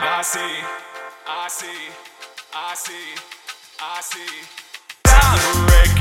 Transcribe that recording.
I see, I see, I see, I see. Down.